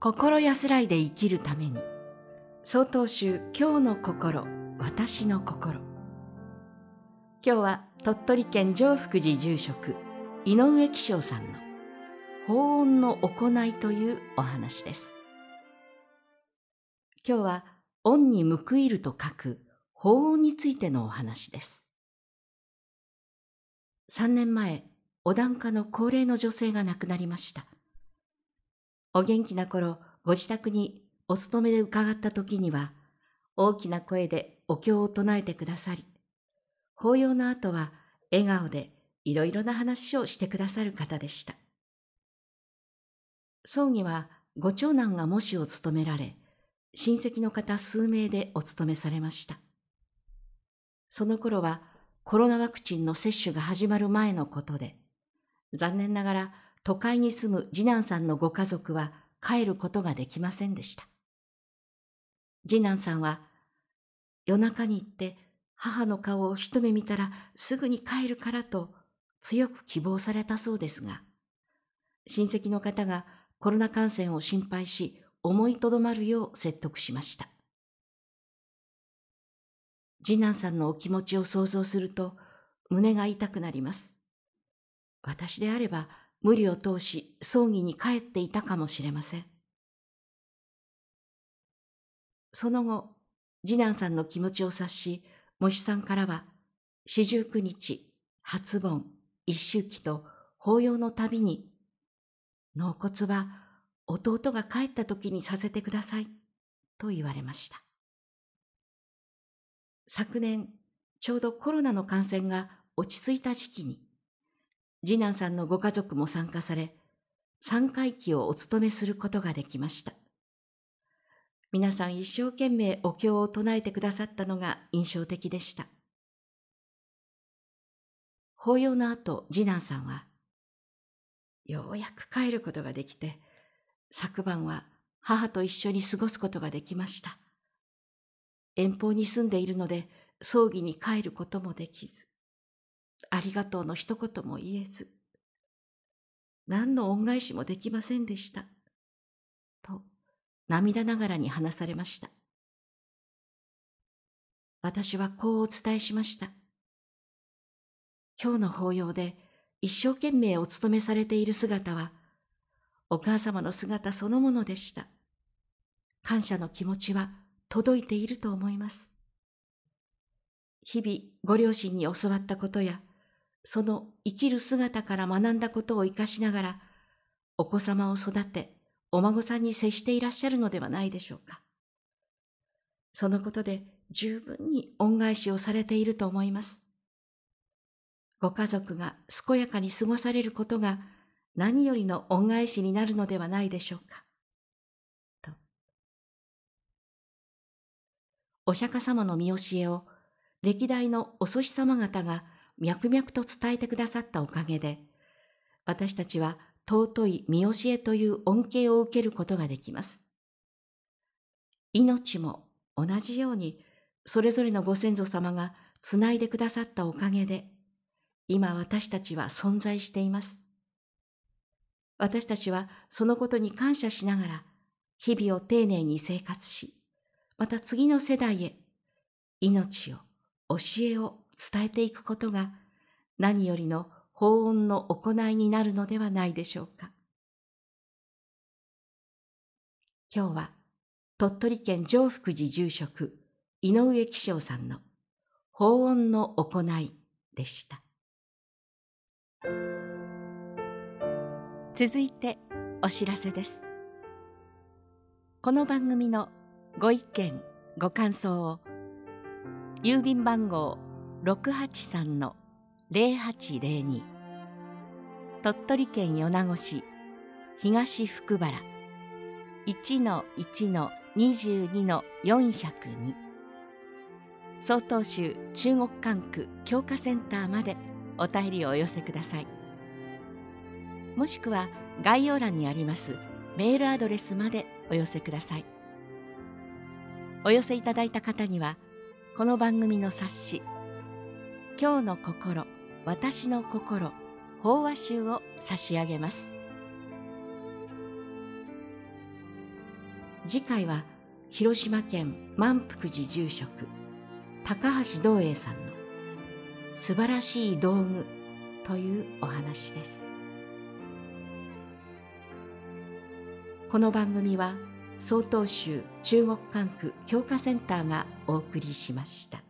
心安らいで生きるために。総統集今日の心私の心。今日は鳥取県上福寺住職井上紀章さんの法音の行いというお話です。今日は恩に報いると書く法音についてのお話です。3年前お檀家の高齢の女性が亡くなりました。お元気な頃、ご自宅にお勤めで伺った時には、大きな声でお経を唱えてくださり、法要の後は笑顔でいろいろな話をしてくださる方でした。葬儀はご長男が喪主を務められ、親戚の方数名でお務めされました。その頃はコロナワクチンの接種が始まる前のことで、残念ながら都会に住む次男さんのご家族は帰ることができませんでした。次男さんは夜中に行って母の顔を一目見たらすぐに帰るからと強く希望されたそうですが、親戚の方がコロナ感染を心配し思いとどまるよう説得しました。次男さんのお気持ちを想像すると胸が痛くなります。私であれば無理を通し葬儀に帰っていたかもしれません。その後、次男さんの気持ちを察し、喪主さんからは、四十九日、初盆、一周忌と法要のたびに、納骨は弟が帰った時にさせてください、と言われました。昨年、ちょうどコロナの感染が落ち着いた時期に、次男さんのご家族も参加され、三回忌をお務めすることができました。皆さん一生懸命お経を唱えてくださったのが印象的でした。法要の後、次男さんは、ようやく帰ることができて、昨晩は母と一緒に過ごすことができました。遠方に住んでいるので、葬儀に帰ることもできず、ありがとうの一言も言えず、何の恩返しもできませんでした。と、涙ながらに話されました。私はこうお伝えしました。今日の法要で一生懸命お務めされている姿は、お母様の姿そのものでした。感謝の気持ちは届いていると思います。日々ご両親に教わったことや、その生きる姿から学んだことを生かしながら、お子様を育て、お孫さんに接していらっしゃるのではないでしょうか。そのことで十分に恩返しをされていると思います。ご家族が健やかに過ごされることが何よりの恩返しになるのではないでしょうか。と。お釈迦様の見教えを歴代のお祖師様方が脈々と伝えてくださったおかげで、私たちは尊い見教えという恩恵を受けることができます。命も同じように、それぞれのご先祖様がつないでくださったおかげで、今私たちは存在しています。私たちはそのことに感謝しながら、日々を丁寧に生活し、また次の世代へ命を、教えを伝えていくことが何よりの法音の行いになるのではないでしょうか。今日は鳥取県上福寺住職井上紀章さんの法音の行いでした。続いてお知らせです。この番組のご意見ご感想を郵便番号683-0802鳥取県米子市東福原。1-1-22-402曹洞州中国管区教化センターまでお便りをお寄せください。もしくは概要欄にありますメールアドレスまでお寄せください。お寄せいただいた方にはこの番組の冊子今日の心私の心法話集を差し上げます。次回は広島県満福寺住職高橋道栄さんの素晴らしい道具というお話です。この番組は曹洞宗中国管区教化センターがお送りしました。